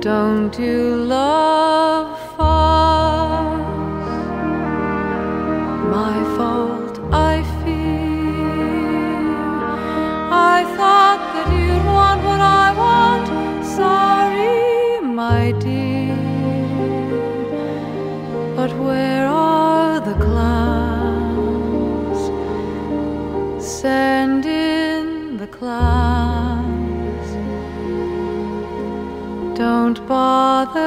Don't you love Don't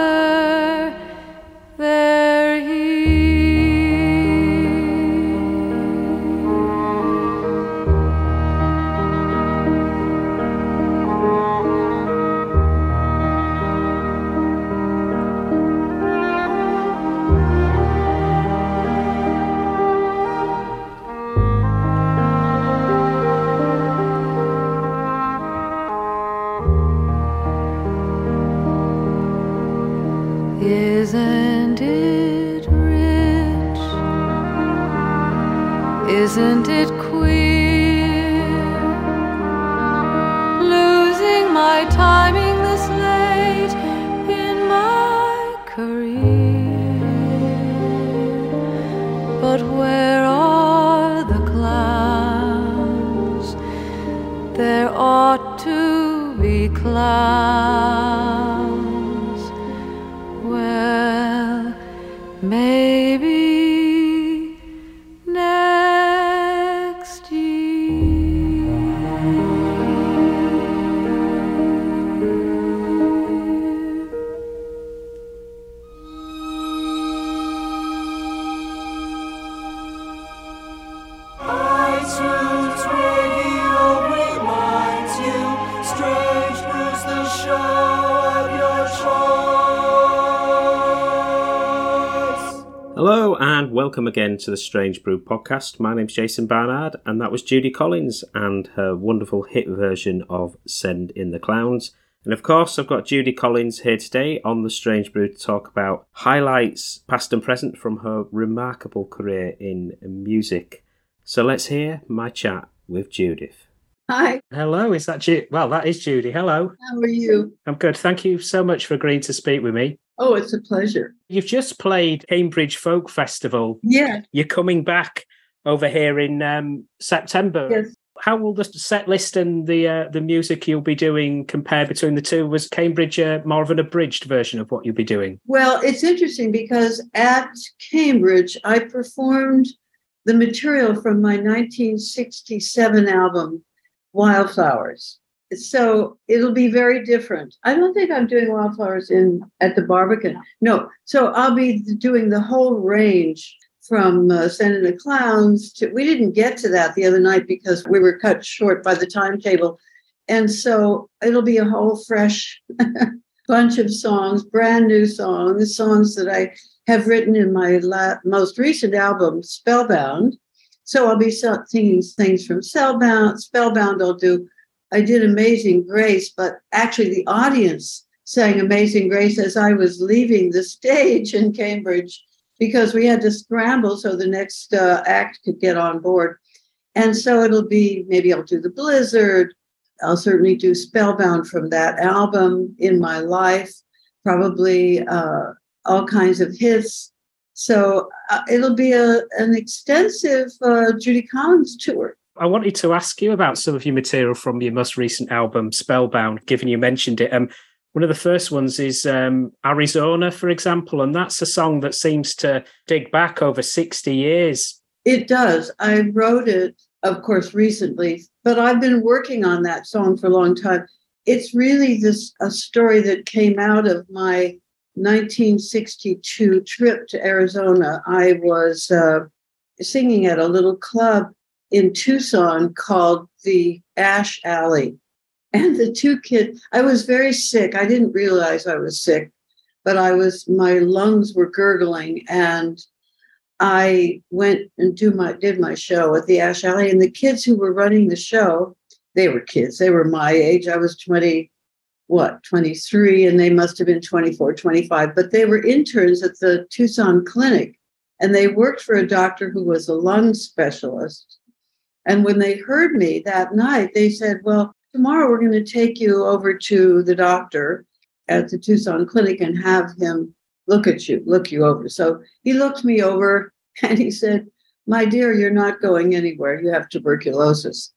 And welcome again to the Strange Brew podcast. My name's Jason Barnard and that was Judy Collins and her wonderful hit version of Send in the Clowns. And of course, I've got Judy Collins here today on the Strange Brew to talk about highlights, past and present, from her remarkable career in music. So let's hear my chat with Judith. Hi, Hello, is that Judy? Well, that is Judy. Hello. how are you? I'm good. Thank you so much for agreeing to speak with me. Oh, it's a pleasure. You've just played Cambridge Folk Festival Yeah, you're coming back over here in um, September. yes. How will the set list and the uh, the music you'll be doing compare between the two? Was Cambridge uh, more of an abridged version of what you'll be doing? Well, it's interesting because at Cambridge, I performed the material from my 1967 album, Wildflowers. So it'll be very different. I don't think I'm doing Wildflowers in at the Barbican. No, so I'll be doing the whole range from uh, Send in the Clowns to. We didn't get to that the other night because we were cut short by the timetable, and so it'll be a whole fresh bunch of songs, brand new songs, songs that I have written in my la- most recent album, Spellbound. So I'll be singing things from Spellbound. Spellbound, I'll do. I did Amazing Grace, but actually the audience sang Amazing Grace as I was leaving the stage in Cambridge because we had to scramble so the next uh, act could get on board. And so it'll be maybe I'll do The Blizzard. I'll certainly do Spellbound from that album in my life, probably uh, all kinds of hits. So uh, it'll be a, an extensive uh, Judy Collins tour. I wanted to ask you about some of your material from your most recent album, Spellbound, given you mentioned it. Um, one of the first ones is um, Arizona, for example, and that's a song that seems to dig back over 60 years. It does. I wrote it, of course, recently, but I've been working on that song for a long time. It's really this a story that came out of my 1962 trip to Arizona. I was uh, singing at a little club in Tucson called the Ash Alley. And the two kids i was very sick. I didn't realize i was sick but i was my lungs were gurgling and i went and do my did my show at the ash alley. And the kids who were running the show they were kids. They were my age. I was 20 what 23 and they must have been 24 25 but they were interns at the tucson clinic and they worked for a doctor who was a lung specialist and when they heard me that night they said well tomorrow we're going to take you over to the doctor at the Tucson clinic and have him look at you, look you over. So he looked me over and he said, My dear, you're not going anywhere. You have tuberculosis.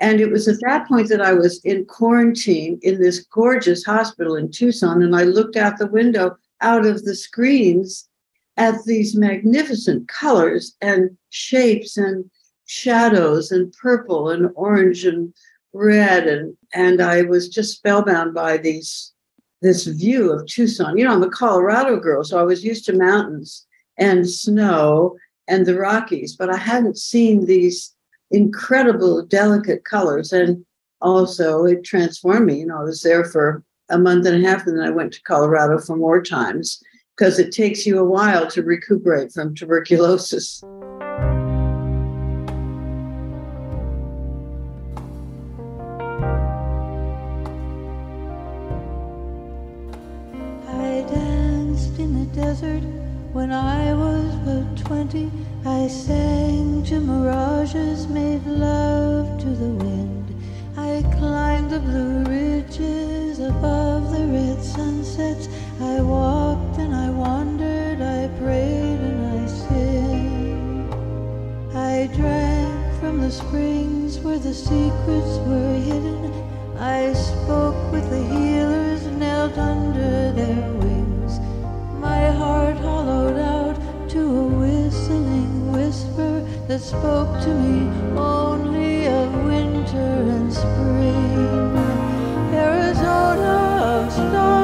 And it was at that point that I was in quarantine in this gorgeous hospital in Tucson. And I looked out the window out of the screens at these magnificent colors and shapes and shadows and purple and orange and red and and I was just spellbound by these this view of Tucson. You know, I'm a Colorado girl, so I was used to mountains and snow and the Rockies, but I hadn't seen these incredible delicate colors and also it transformed me. You know, I was there for a month and a half and then I went to Colorado for more times because it takes you a while to recuperate from tuberculosis. Twenty, I sang to mirages, made love to the wind. I climbed the blue ridges above the red sunsets. I walked and I wandered, I prayed and I sinned. I drank from the springs where the secrets were hidden. I spoke with the healers, knelt under their that spoke to me only of winter and spring. Arizona of starlight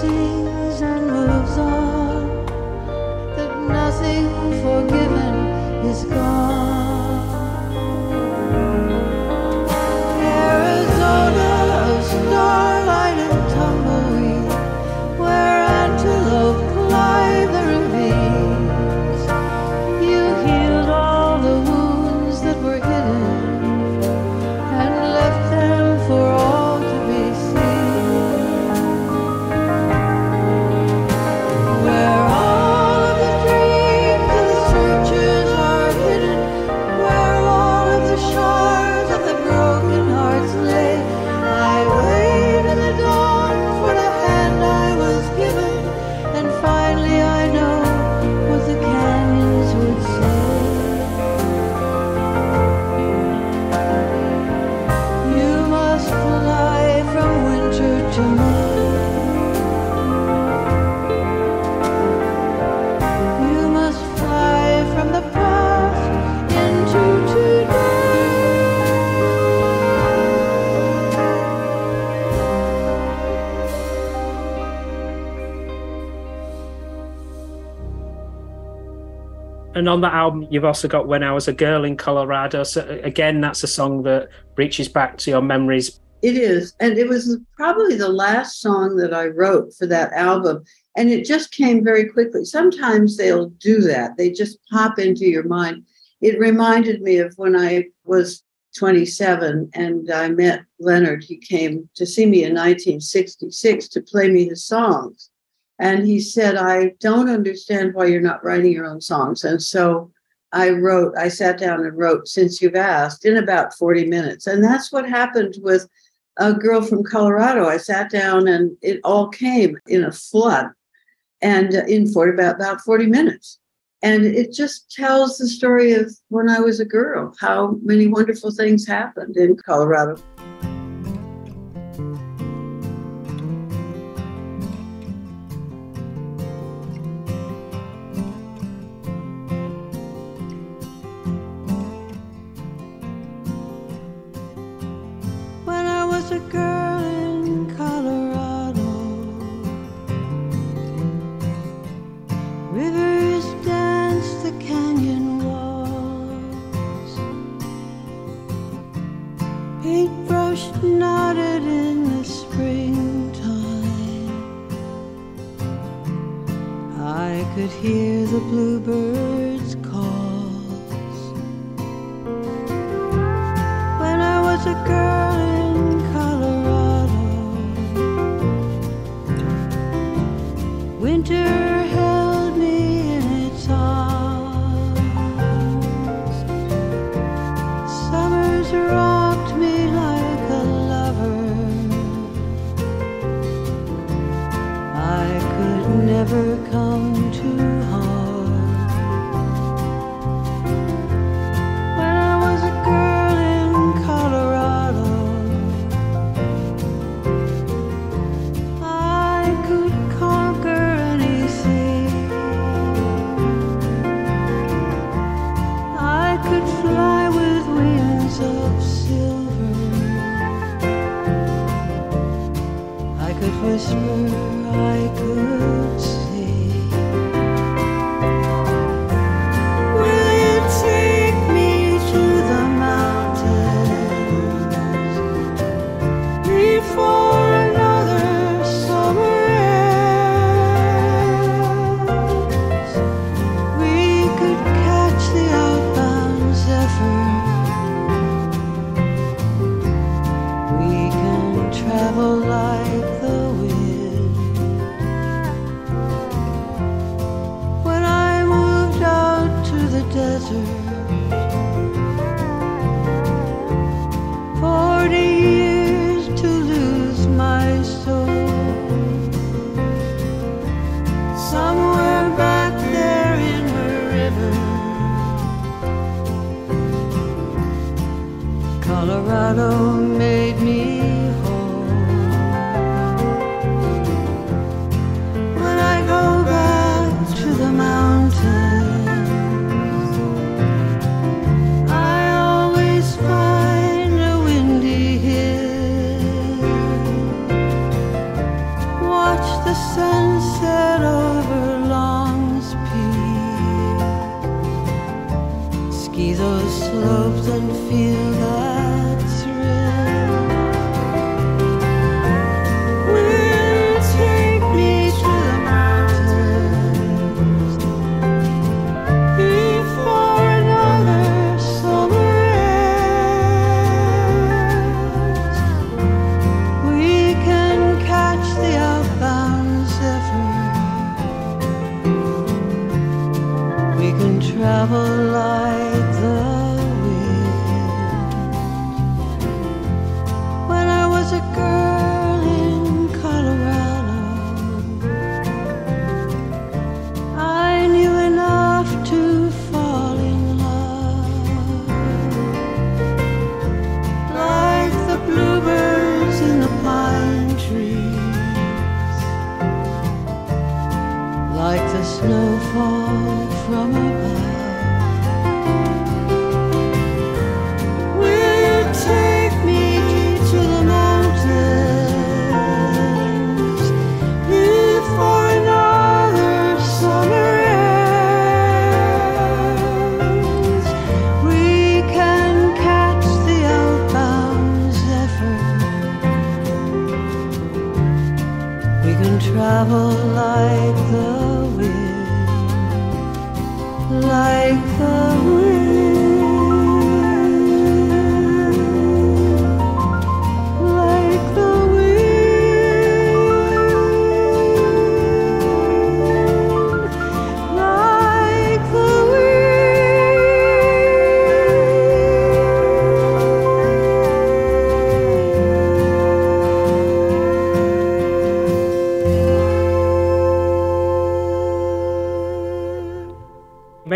sings and moves on, that nothing forgiven is gone. And on that album, you've also got When I Was a Girl in Colorado. So, again, that's a song that reaches back to your memories. It is. And it was probably the last song that I wrote for that album. And it just came very quickly. Sometimes they'll do that, they just pop into your mind. It reminded me of when I was 27 and I met Leonard. He came to see me in 1966 to play me his songs. And he said, I don't understand why you're not writing your own songs. And so I wrote, I sat down and wrote Since You've Asked in about 40 minutes. And that's what happened with a girl from Colorado. I sat down and it all came in a flood and uh, in 40, about, about 40 minutes. And it just tells the story of when I was a girl, how many wonderful things happened in Colorado. The snowfall from above.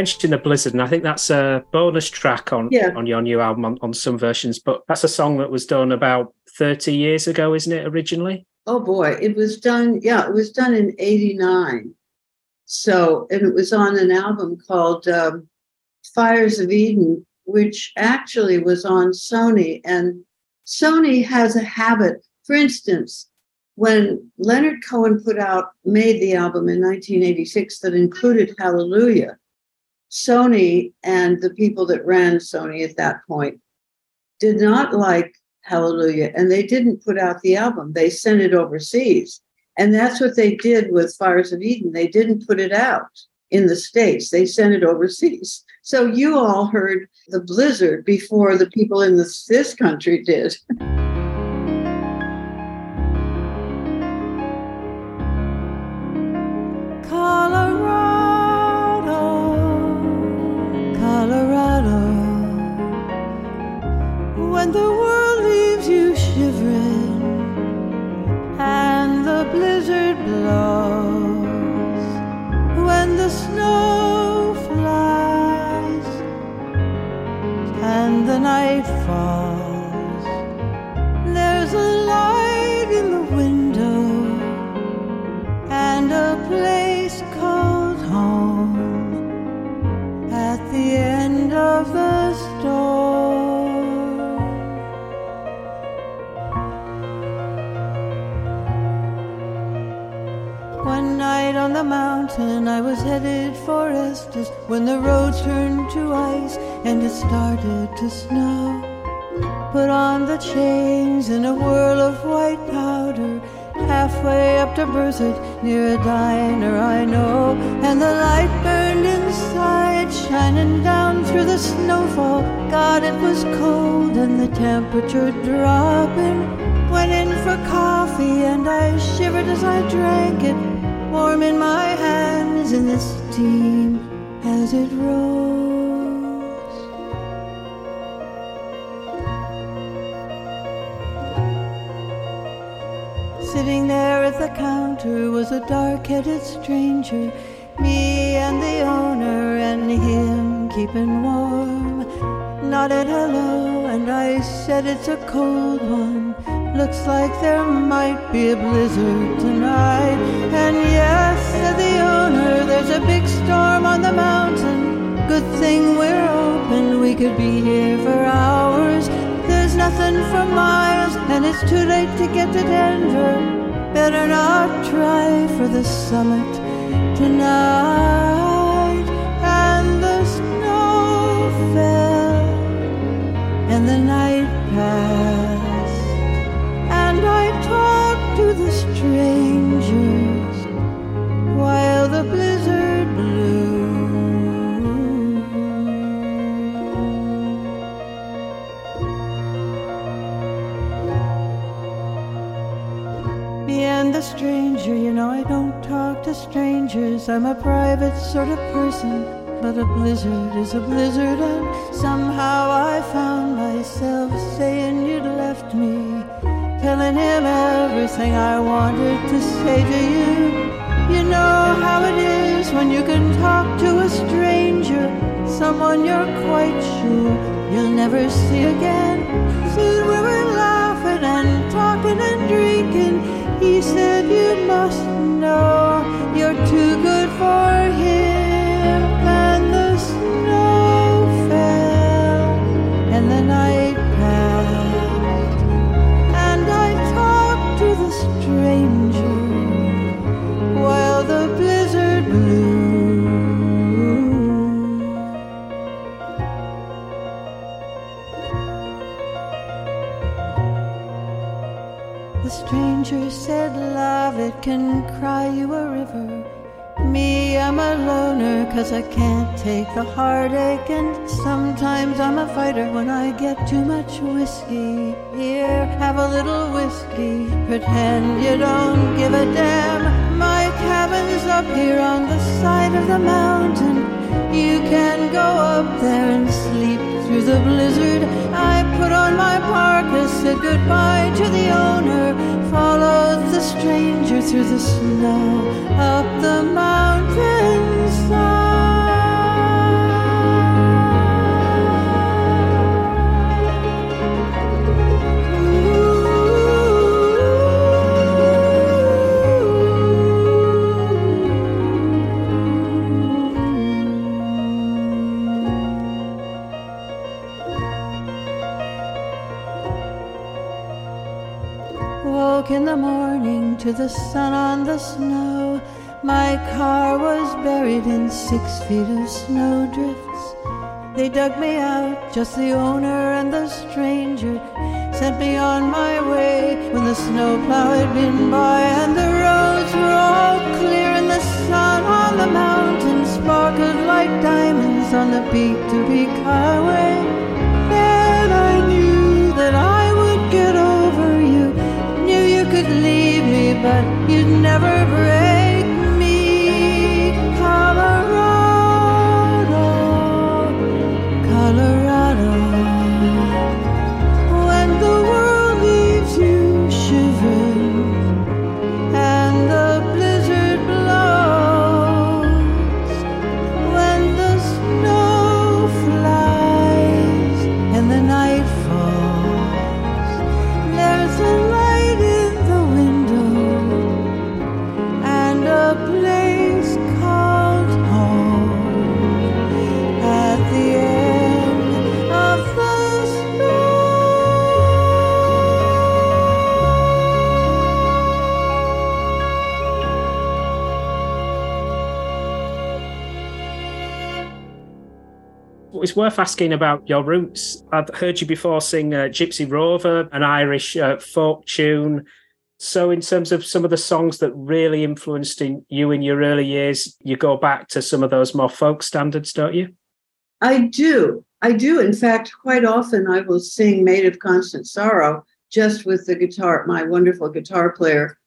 Mentioned the blizzard, and I think that's a bonus track on Yeah. on your new album on, on some versions. But that's a song that was done about thirty years ago, isn't it? Originally, Oh boy, it was done. Yeah, it was done in '89. So, and it was on an album called um, Fires of Eden, which actually was on Sony. And Sony has a habit. For instance, when Leonard Cohen put out, made the album in 1986 that included Hallelujah, Sony and the people that ran Sony at that point did not like Hallelujah, and they didn't put out the album. They sent it overseas. And that's what they did with Fires of Eden. They didn't put it out in the States, they sent it overseas. So you all heard the blizzard before the people in this, this country did. blizzard is a blizzard, and somehow I found myself saying you'd left me. Telling him everything I wanted to say to you. You know how it is when you can talk to a stranger, someone you're quite sure you'll never see again. Soon we were laughing and talking and drinking. He said, You must know cause I can't take the heartache. And sometimes I'm a fighter when I get too much whiskey. Here, have a little whiskey. Pretend you don't give a damn. My cabin's up here on the side of the mountain. You can go up there and sleep through the blizzard. I put on my parka, said goodbye to the owner, followed the stranger through the snow up the Woke six feet of snowdrifts. They dug me out, just the owner and the stranger. Sent me on my way when the snowplow had been by and the roads were all clear and the sun on the mountain sparkled like diamonds on the peak to peak highway. Then I knew that I would get over you. Knew you could leave me, but you'd never break it's worth asking about your roots. I've heard you before sing uh, Gypsy Rover, an Irish uh, folk tune. So, in terms of some of the songs that really influenced in you in your early years, you go back to some of those more folk standards, don't you? I do. I do. In fact, quite often I will sing Maid of Constant Sorrow just with the guitar, my wonderful guitar player,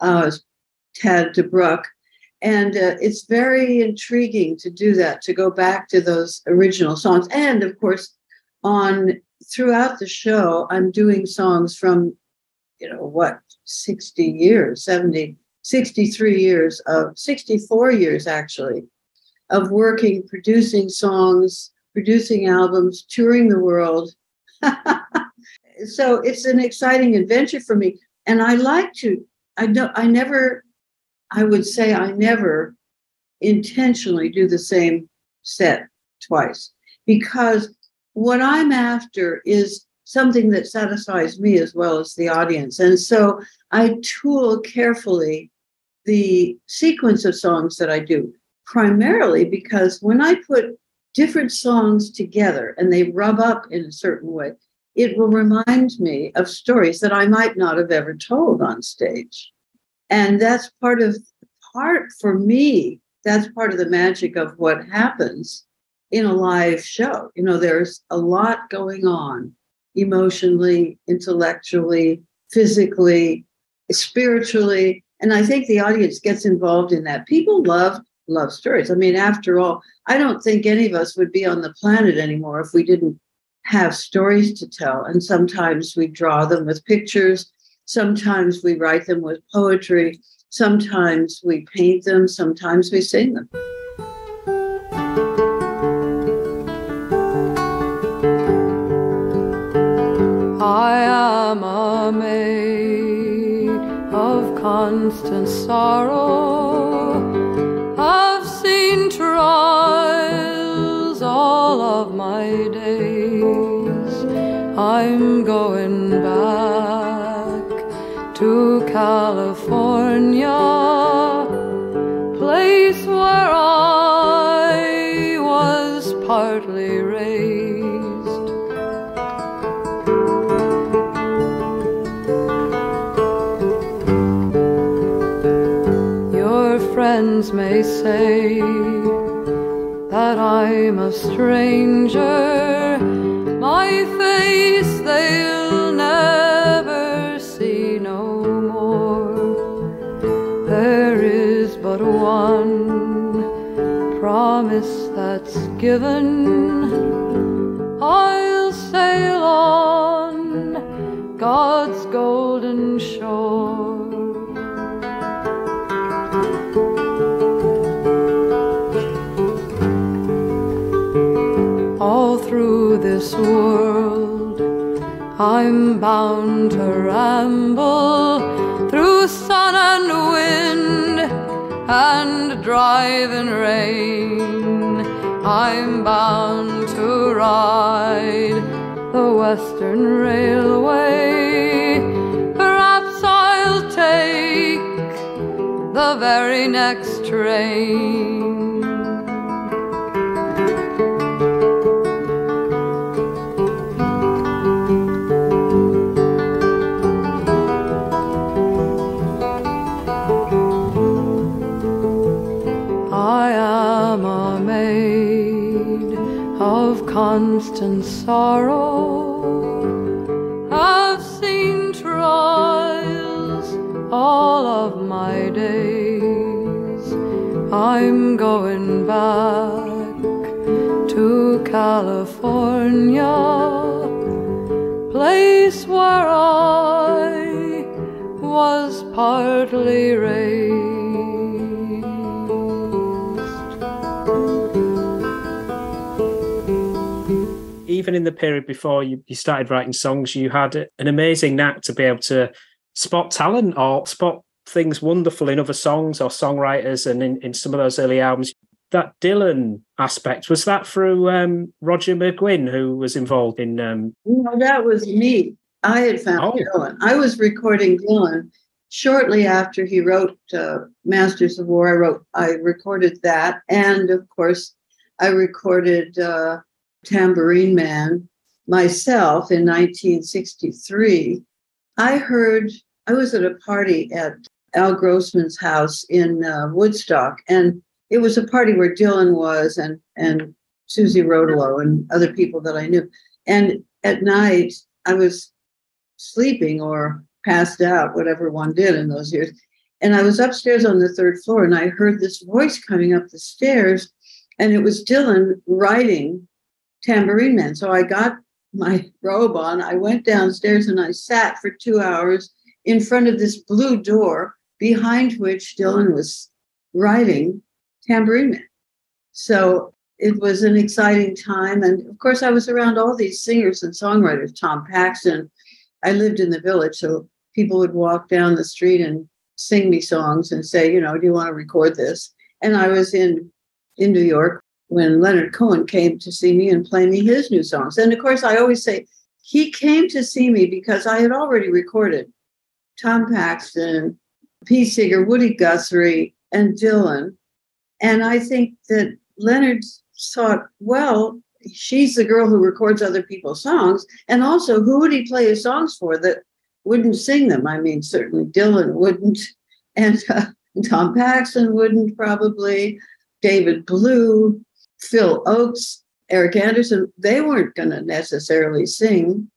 uh, Thad DeBrock. And uh, it's very intriguing to do that, to go back to those original songs. And of course, on throughout the show, I'm doing songs from, you know, what, 60 years, 70, 63 years of 64 years actually of working, producing songs, producing albums, touring the world. so it's an exciting adventure for me. And I like to, I know I never, I would say I never intentionally do the same set twice because what I'm after is something that satisfies me as well as the audience. And so I tool carefully the sequence of songs that I do, primarily because when I put different songs together and they rub up in a certain way, it will remind me of stories that I might not have ever told on stage. And that's part of part for me, that's part of the magic of what happens in a live show. You know, there's a lot going on emotionally, intellectually, physically, spiritually. And I think the audience gets involved in that. People love love stories. I mean, after all, I don't think any of us would be on the planet anymore if we didn't have stories to tell. And sometimes we draw them with pictures, sometimes we write them with poetry, sometimes we paint them, sometimes we sing them. I am a maid of constant sorrow. I've seen trials all of my days. I'm going back to California, place where I was partly raised. Your friends may say that I'm a stranger. Promise that's given. I'll sail on God's golden shore. all through this world. I'm bound to ramble through sun and wind and driving rain. I'm bound to ride the Western Railway. Perhaps I'll take the very next train. Constant sorrow. I've seen trials all of my days. I'm going back to California, place where I was partly raised. Even in the period before you, you started writing songs, you had an amazing knack to be able to spot talent or spot things wonderful in other songs or songwriters and in, in some of those early albums. That Dylan aspect, was that through um, Roger McGuinn, who was involved in. Um... No, that was me. I had found Oh. Dylan. I was recording Dylan shortly after he wrote uh, Masters of War. I wrote, I recorded that, and of course, I recorded uh, Tambourine Man myself in 1963, I heard, I was at a party at Al Grossman's house in uh, Woodstock, and it was a party where Dylan was and, and Suze Rotolo and other people that I knew. And at night, I was sleeping or passed out, whatever one did in those years. And I was upstairs on the third floor and I heard this voice coming up the stairs, and it was Dylan writing Tambourine Man. So I got my robe on, I went downstairs and I sat for two hours in front of this blue door behind which Dylan was writing Tambourine Man. So it was an exciting time. And of course, I was around all these singers and songwriters, Tom Paxton. I lived in the village, so people would walk down the street and sing me songs and say, you know, do you want to record this? And I was in in New York when Leonard Cohen came to see me and play me his new songs. And of course, I always say he came to see me because I had already recorded Tom Paxton, Pete Seeger, Woody Guthrie, and Dylan. And I think that Leonard thought, well, she's the girl who records other people's songs. And also, who would he play his songs for that wouldn't sing them? I mean, certainly Dylan wouldn't, and uh, Tom Paxton wouldn't probably, David Blue, Phil Ochs, Eric Andersen, they weren't going to necessarily sing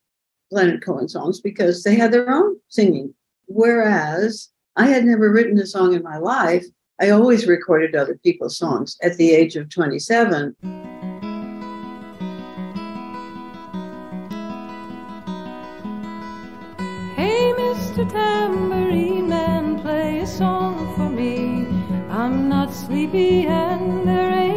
Leonard Cohen songs because they had their own singing. Whereas I had never written a song in my life. I always recorded other people's songs at the age of 27. Hey, Mr. Tambourine Man, play a song for me. I'm not sleepy and there ain't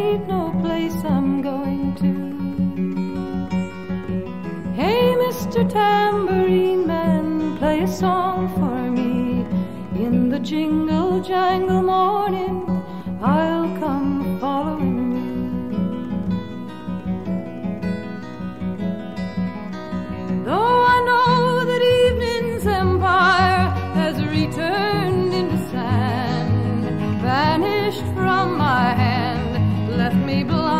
Mr. Tambourine Man, play a song for me. In the jingle jangle morning, I'll come following you. Though I know that evening's empire has returned into sand, vanished from my hand, left me blindly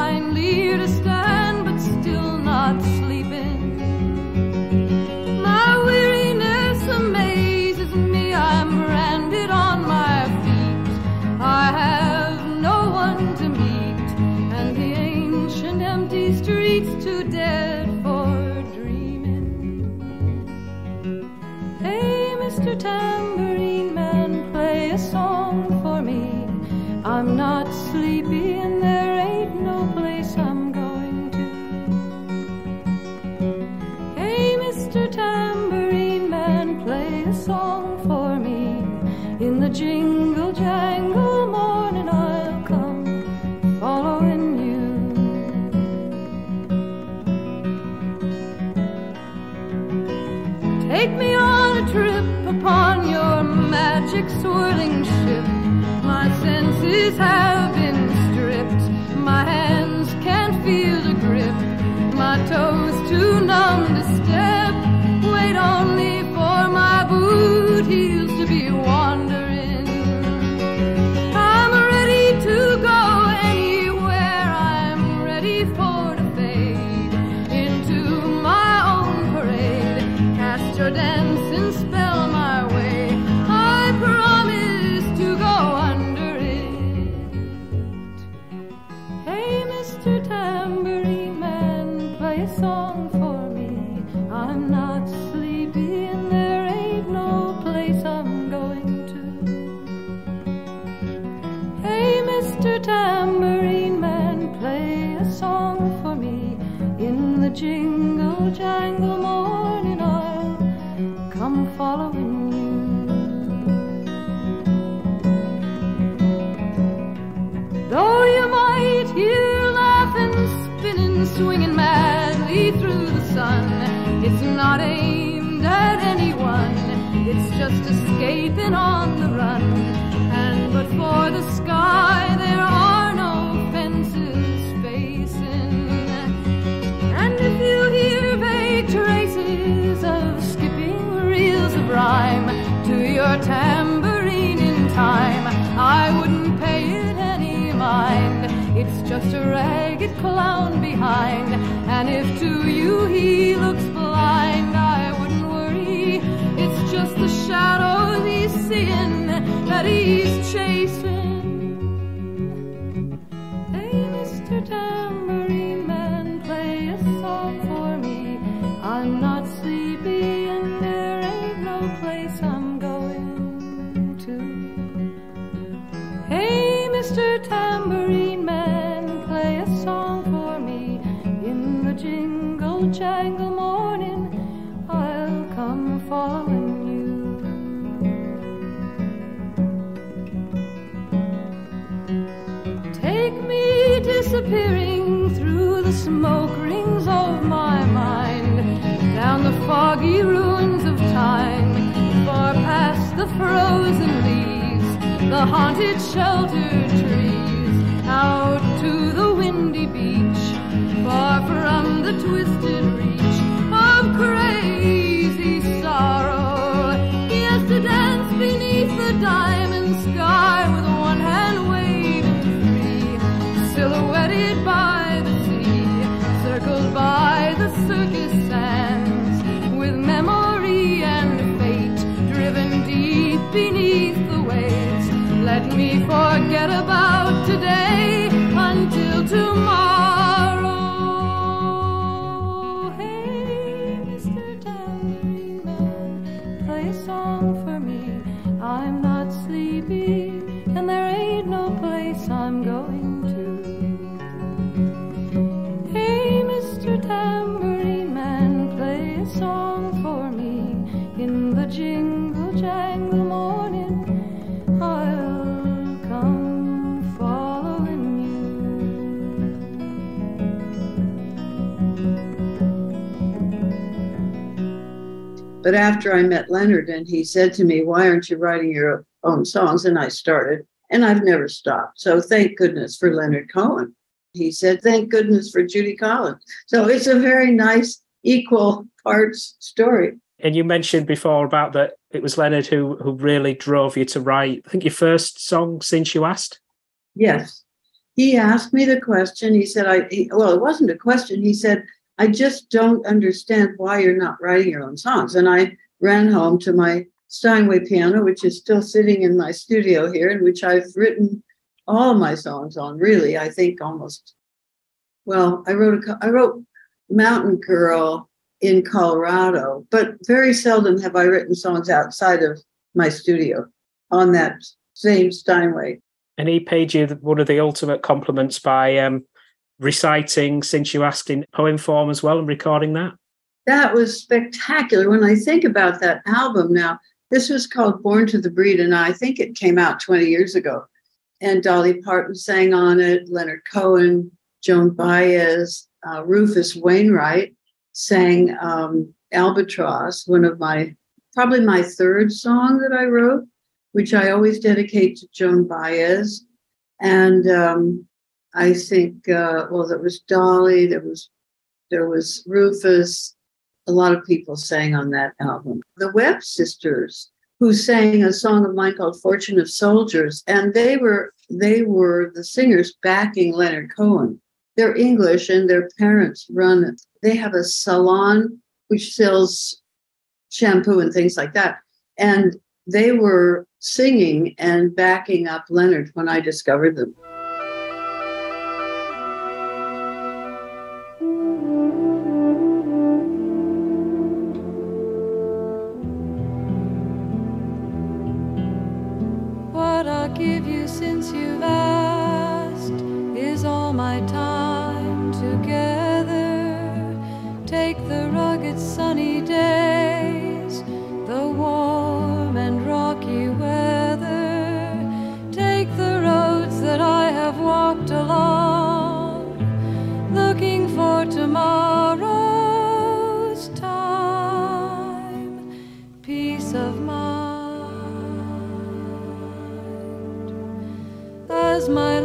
magic swirling ship. My senses have been stripped. My hands can't feel the grip. My toes too numb it's not aimed at anyone. It's just escaping on the run. And but for the sky, there are no fences facing. And if you hear vague traces of skipping reels of rhyme to your tambourine in time, I wouldn't pay it any mind. It's just a ragged clown behind, And if to you he looks shadows he's seeing that he's chasing. Hey, Mr. Tambourine Man, play a song for me. I'm not sleepy and there ain't no place I'm going to. Hey, Mr. Tambourine Man, play a song for me. In the jingle jangle disappearing through the smoke rings of my mind, down the foggy ruins of time, far past the frozen leaves, the haunted sheltered trees, out to the windy beach, far from the twisted forget about today until tomorrow. But after I met Leonard and he said to me, Why aren't you writing your own songs? And I started, and I've never stopped. So thank goodness for Leonard Cohen. He said, Thank goodness for Judy Collins. So it's a very nice, equal parts story. And you mentioned before about that it was Leonard who who really drove you to write. I think your first song since you asked. Yes. He asked me the question. He said, I, he, well, it wasn't a question. He said, I just don't understand why you're not writing your own songs. And I ran home to my Steinway piano, which is still sitting in my studio here, in which I've written all my songs on, really. I think almost, well, I wrote, a, I wrote Mountain Girl in Colorado, but very seldom have I written songs outside of my studio on that same Steinway. And he paid you one of the ultimate compliments by um, reciting since you asked in poem form as well and recording that. That was spectacular. When I think about that album now, this was called Born to the Breed, and I think it came out 20 years ago. And Dolly Parton sang on it, Leonard Cohen, Joan Baez, uh, Rufus Wainwright sang um, Albatross, one of my, probably my third song that I wrote, which I always dedicate to Joan Baez. And um, I think, uh, well, there was Dolly, there was there was Rufus. A lot of people sang on that album. The Webb sisters, who sang a song of mine called "Fortune of Soldiers," and they were they were the singers backing Leonard Cohen. They're English, and their parents run. They have a salon which sells shampoo and things like that, and they were singing and backing up Leonard when I discovered them. As my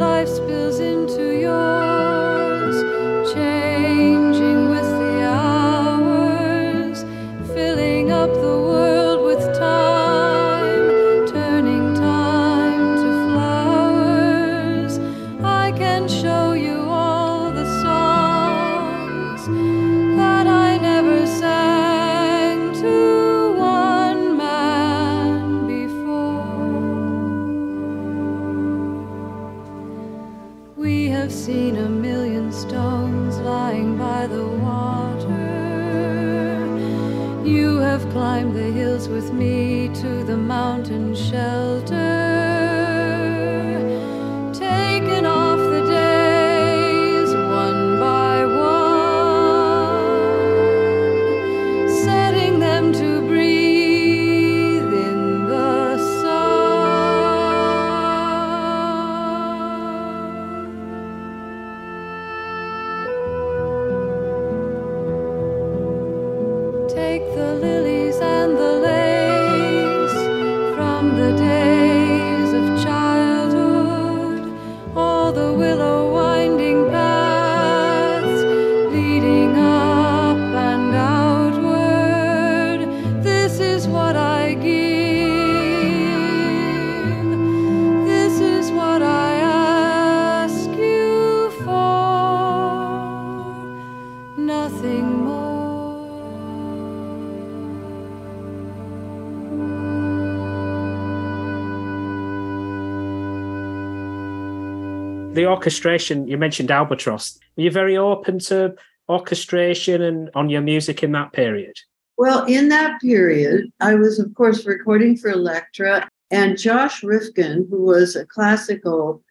Orchestration, you mentioned Albatross. Were you very open to orchestration and on your music in that period? Well, in that period, I was, of course, recording for Elektra, and Josh Rifkin, who was a classical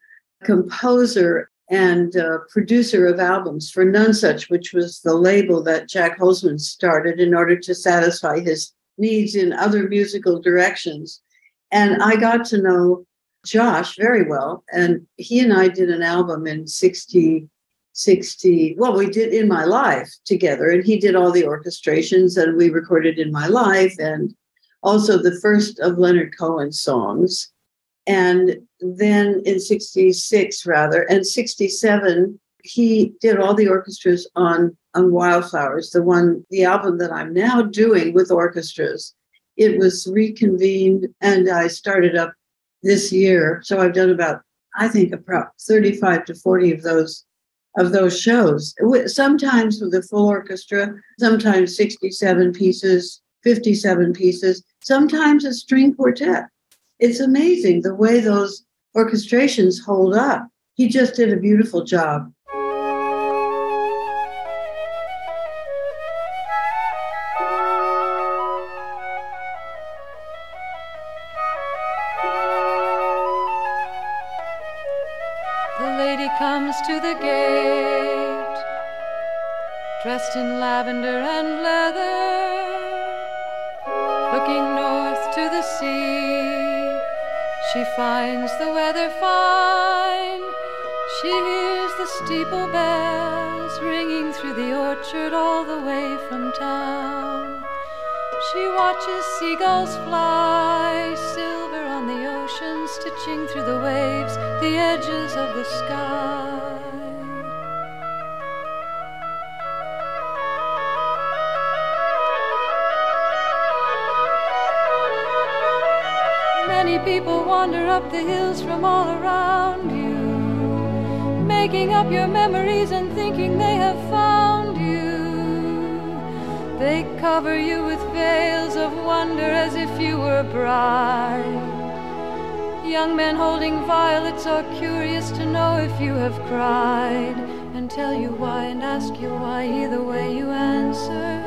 composer and uh, producer of albums for Nonesuch, which was the label that Jac Holzman started in order to satisfy his needs in other musical directions. And I got to know Josh very well, and he and I did an album in 60, 60 well we did in my life together and he did all the orchestrations and we recorded in my life and also the first of leonard cohen's songs. And then in 66 rather and 67 he did all the orchestras on on wildflowers the one the album that i'm now doing with orchestras. It was reconvened and i started up this year so i've done about i think about 35 to 40 of those of those shows. Sometimes with a full orchestra, sometimes 67 pieces, 57 pieces, sometimes a string quartet. It's amazing the way those orchestrations hold up. He just did a beautiful job. Watches seagulls fly, silver on the ocean, stitching through the waves the edges of the sky. Many people wander up the hills from all around you, making up your memories and thinking they have found. They cover you with veils of wonder as if you were a bride. Young men holding violets are curious to know if you have cried and tell you why and ask you why either way you answer.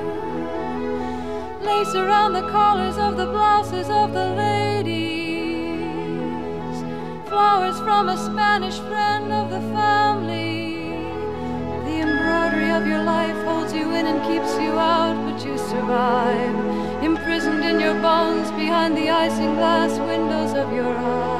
Lace around the collars of the blouses of the ladies. Flowers from a Spanish friend of the family. Of your life holds you in and keeps you out, but you survive. Imprisoned in your bones behind the isinglass windows of your eyes.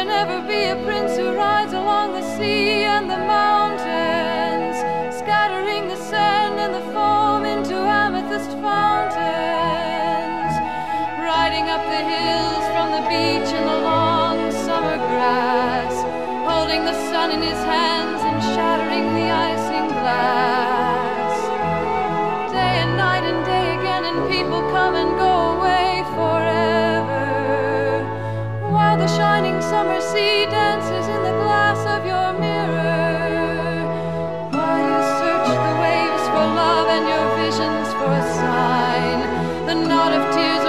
There never be a prince who rides along the sea and the mountains, scattering the sand and the foam into amethyst fountains, riding up the hills from the beach and the long summer grass, holding the sun in his hands and shattering the icing shining summer sea dances in the glass of your mirror. While you search the waves for love and your visions for a sign. The knot of tears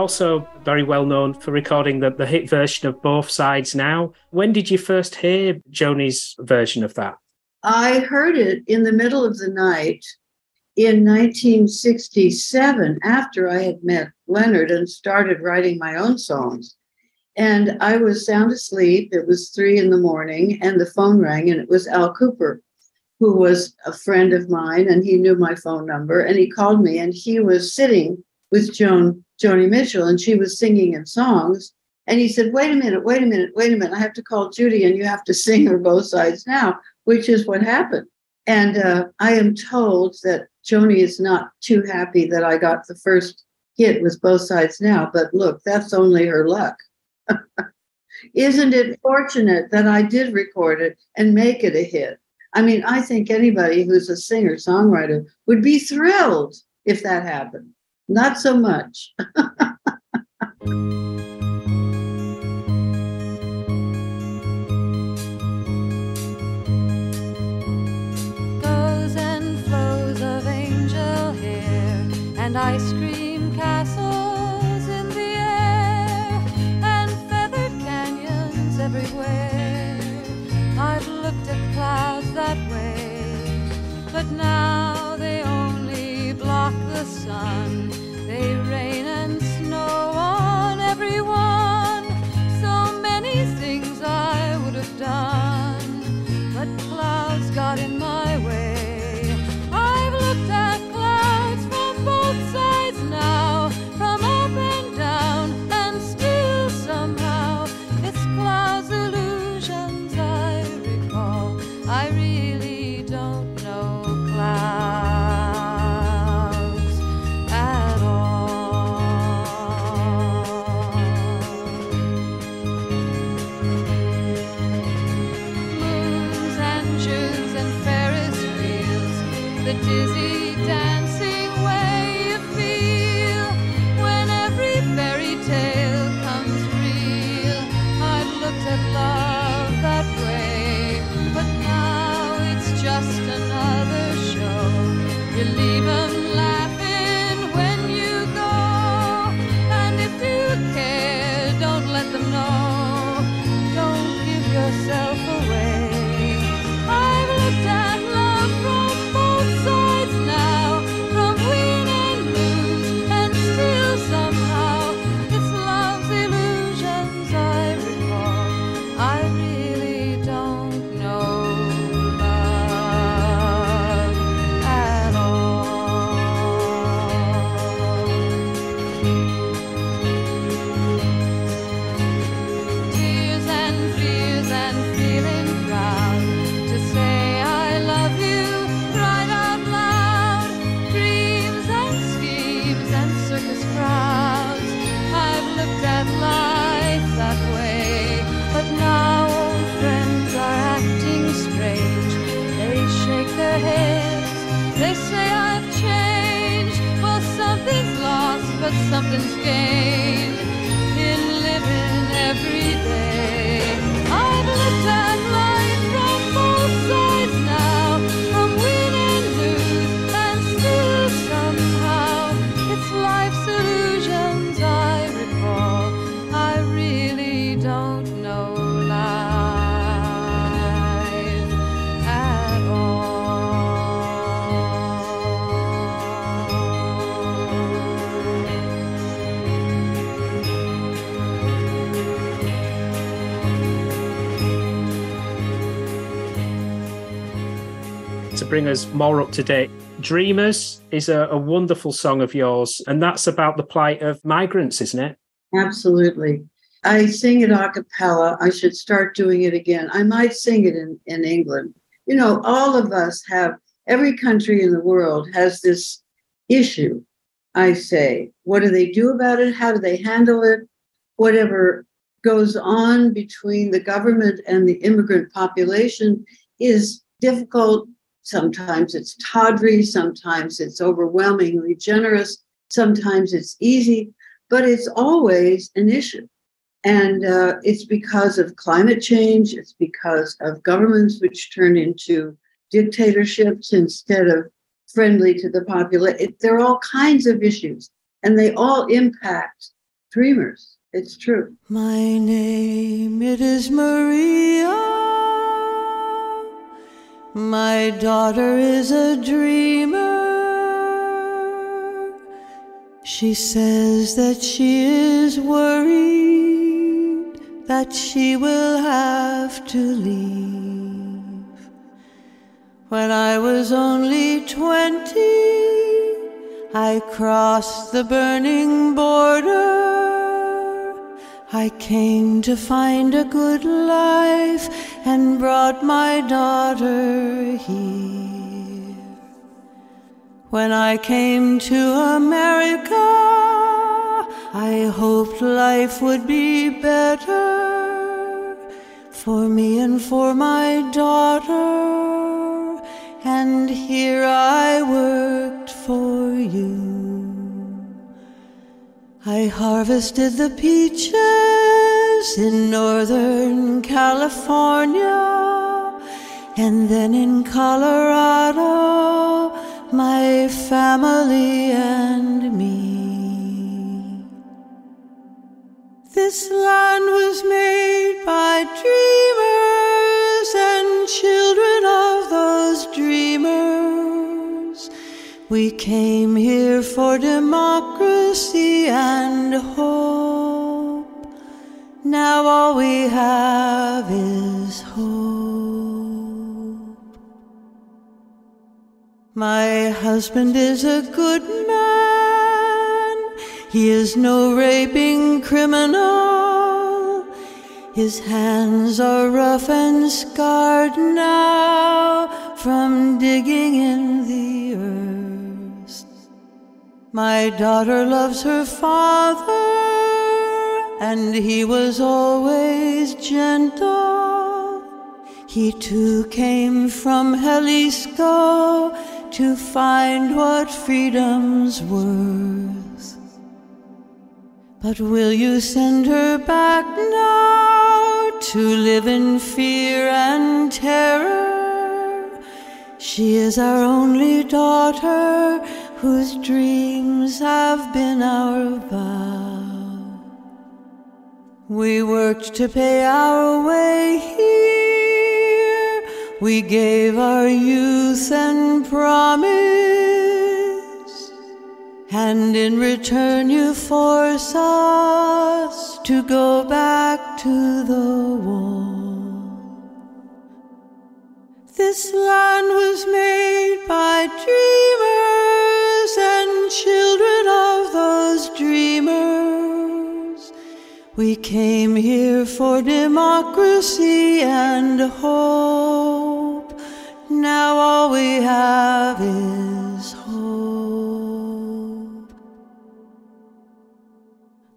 also very well known for recording the, the hit version of Both Sides Now. When did you first hear Joni's version of that? I heard it in the middle of the night in 1967 after I had met Leonard and started writing my own songs. And I was sound asleep. It was three in the morning, and the phone rang, and it was Al Kooper, who was a friend of mine, and he knew my phone number. And he called me, and he was sitting with Joan Joni Mitchell, and she was singing in songs. And he said, "Wait a minute, wait a minute, wait a minute. I have to call Judy, and you have to sing her both sides now," which is what happened. And uh, I am told that Joni is not too happy that I got the first hit with both sides now. But look, that's only her luck. Isn't it fortunate that I did record it and make it a hit? I mean, I think anybody who's a singer songwriter would be thrilled if that happened. Not so much. bring us more up to date. Dreamers is a, a wonderful song of yours, and that's about the plight of migrants, isn't it? Absolutely. I sing it a cappella. I should start doing it again. I might sing it in, in England. You know, all of us have, every country in the world has this issue. I say, what do they do about it? How do they handle it? Whatever goes on between the government and the immigrant population is difficult. Sometimes it's tawdry, sometimes it's overwhelmingly generous, sometimes it's easy, but it's always an issue. And uh, it's because of climate change, it's because of governments which turn into dictatorships instead of friendly to the population. There are all kinds of issues, and they all impact dreamers. It's true. My name it is Maria. My daughter is a dreamer. She says that she is worried that she will have to leave. When I was only twenty, I crossed the burning border. I came to find a good life and brought my daughter here. When I came to America, I hoped life would be better for me and for my daughter. And here I worked for you. I harvested the peaches in Northern California, and then in Colorado, my family and me. This land was made by dreamers and children of those dreamers. We came here for democracy and hope. Now all we have is hope. My husband is a good man. He is no raping criminal. His hands are rough and scarred now from digging in the earth. My daughter loves her father, and he was always gentle. He too came from Jalisco to find what freedom's worth. But will you send her back now to live in fear and terror? She is our only daughter whose dreams have been our vow. We worked to pay our way here. We gave our youth and promise. And in return, you force us to go back to the wall. This land was made by dreamers and children of those dreamers. We came here for democracy and hope. Now all we have is hope.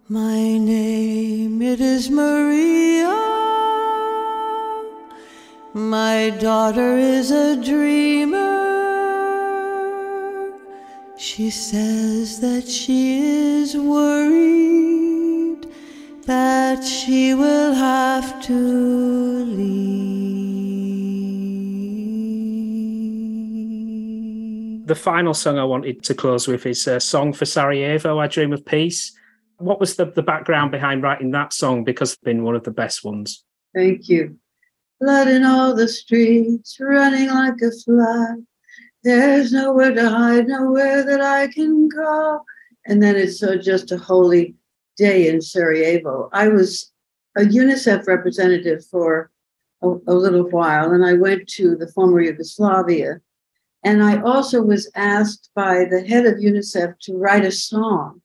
My name it is Maria. My daughter is a dreamer. She says that she is worried that she will have to leave. The final song I wanted to close with is a song for Sarajevo, I Dream of Peace. What was the, the background behind writing that song? Because it's been one of the best ones. Thank you. Blood in all the streets, running like a flood. There's nowhere to hide, nowhere that I can go. And then it's uh, just a holy day in Sarajevo. I was a UNICEF representative for a, a little while, and I went to the former Yugoslavia. And I also was asked by the head of UNICEF to write a song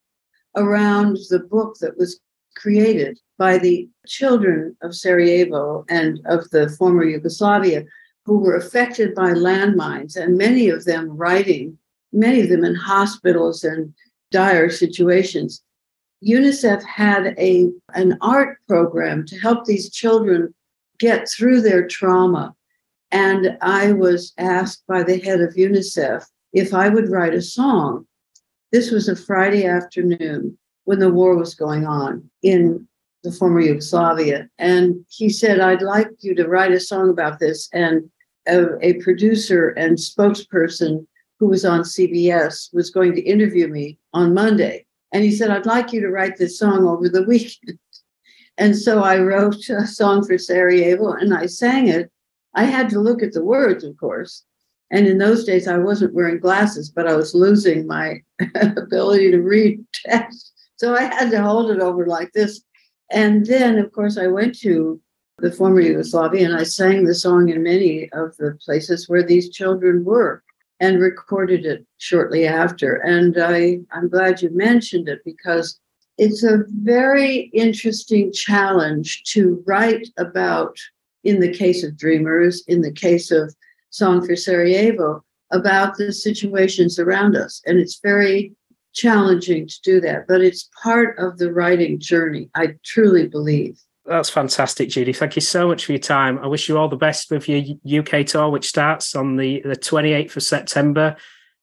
around the book that was created by the children of Sarajevo and of the former Yugoslavia who were affected by landmines, and many of them writing, many of them in hospitals and dire situations. UNICEF had a, an art program to help these children get through their trauma. And I was asked by the head of UNICEF if I would write a song. This was a Friday afternoon when the war was going on in the former Yugoslavia. And he said, I'd like you to write a song about this. And a, a producer and spokesperson who was on CBS was going to interview me on Monday. And he said, I'd like you to write this song over the weekend. And so I wrote a song for Sarajevo and I sang it. I had to look at the words, of course. And in those days, I wasn't wearing glasses, but I was losing my ability to read text. So I had to hold it over like this. And then, of course, I went to the former Yugoslavia and I sang the song in many of the places where these children were and recorded it shortly after. And I, I'm glad you mentioned it because it's a very interesting challenge to write about, in the case of Dreamers, in the case of Song for Sarajevo, about the situations around us. And it's very challenging to do that, but it's part of the writing journey, I truly believe. That's fantastic, Judy. Thank you so much for your time. I wish you all the best with your UK tour, which starts on the, the 28th of September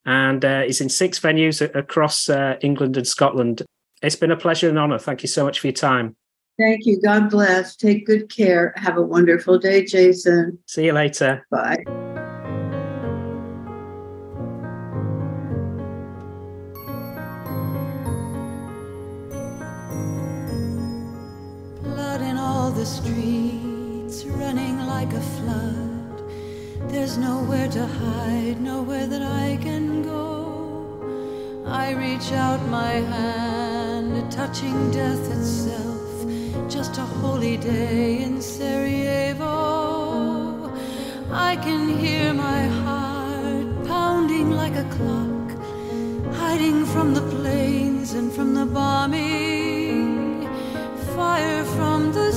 and uh, is in six venues across uh, England and Scotland. It's been a pleasure and honour. Thank you so much for your time. Thank you. God bless. Take good care. Have a wonderful day, Jason. See you later. Bye. There's nowhere to hide, nowhere that I can go. I reach out my hand, touching death itself. Just a holy day in Sarajevo. I can hear my heart pounding like a clock, hiding from the planes and from the bombing. Fire from the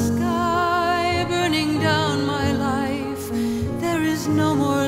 no more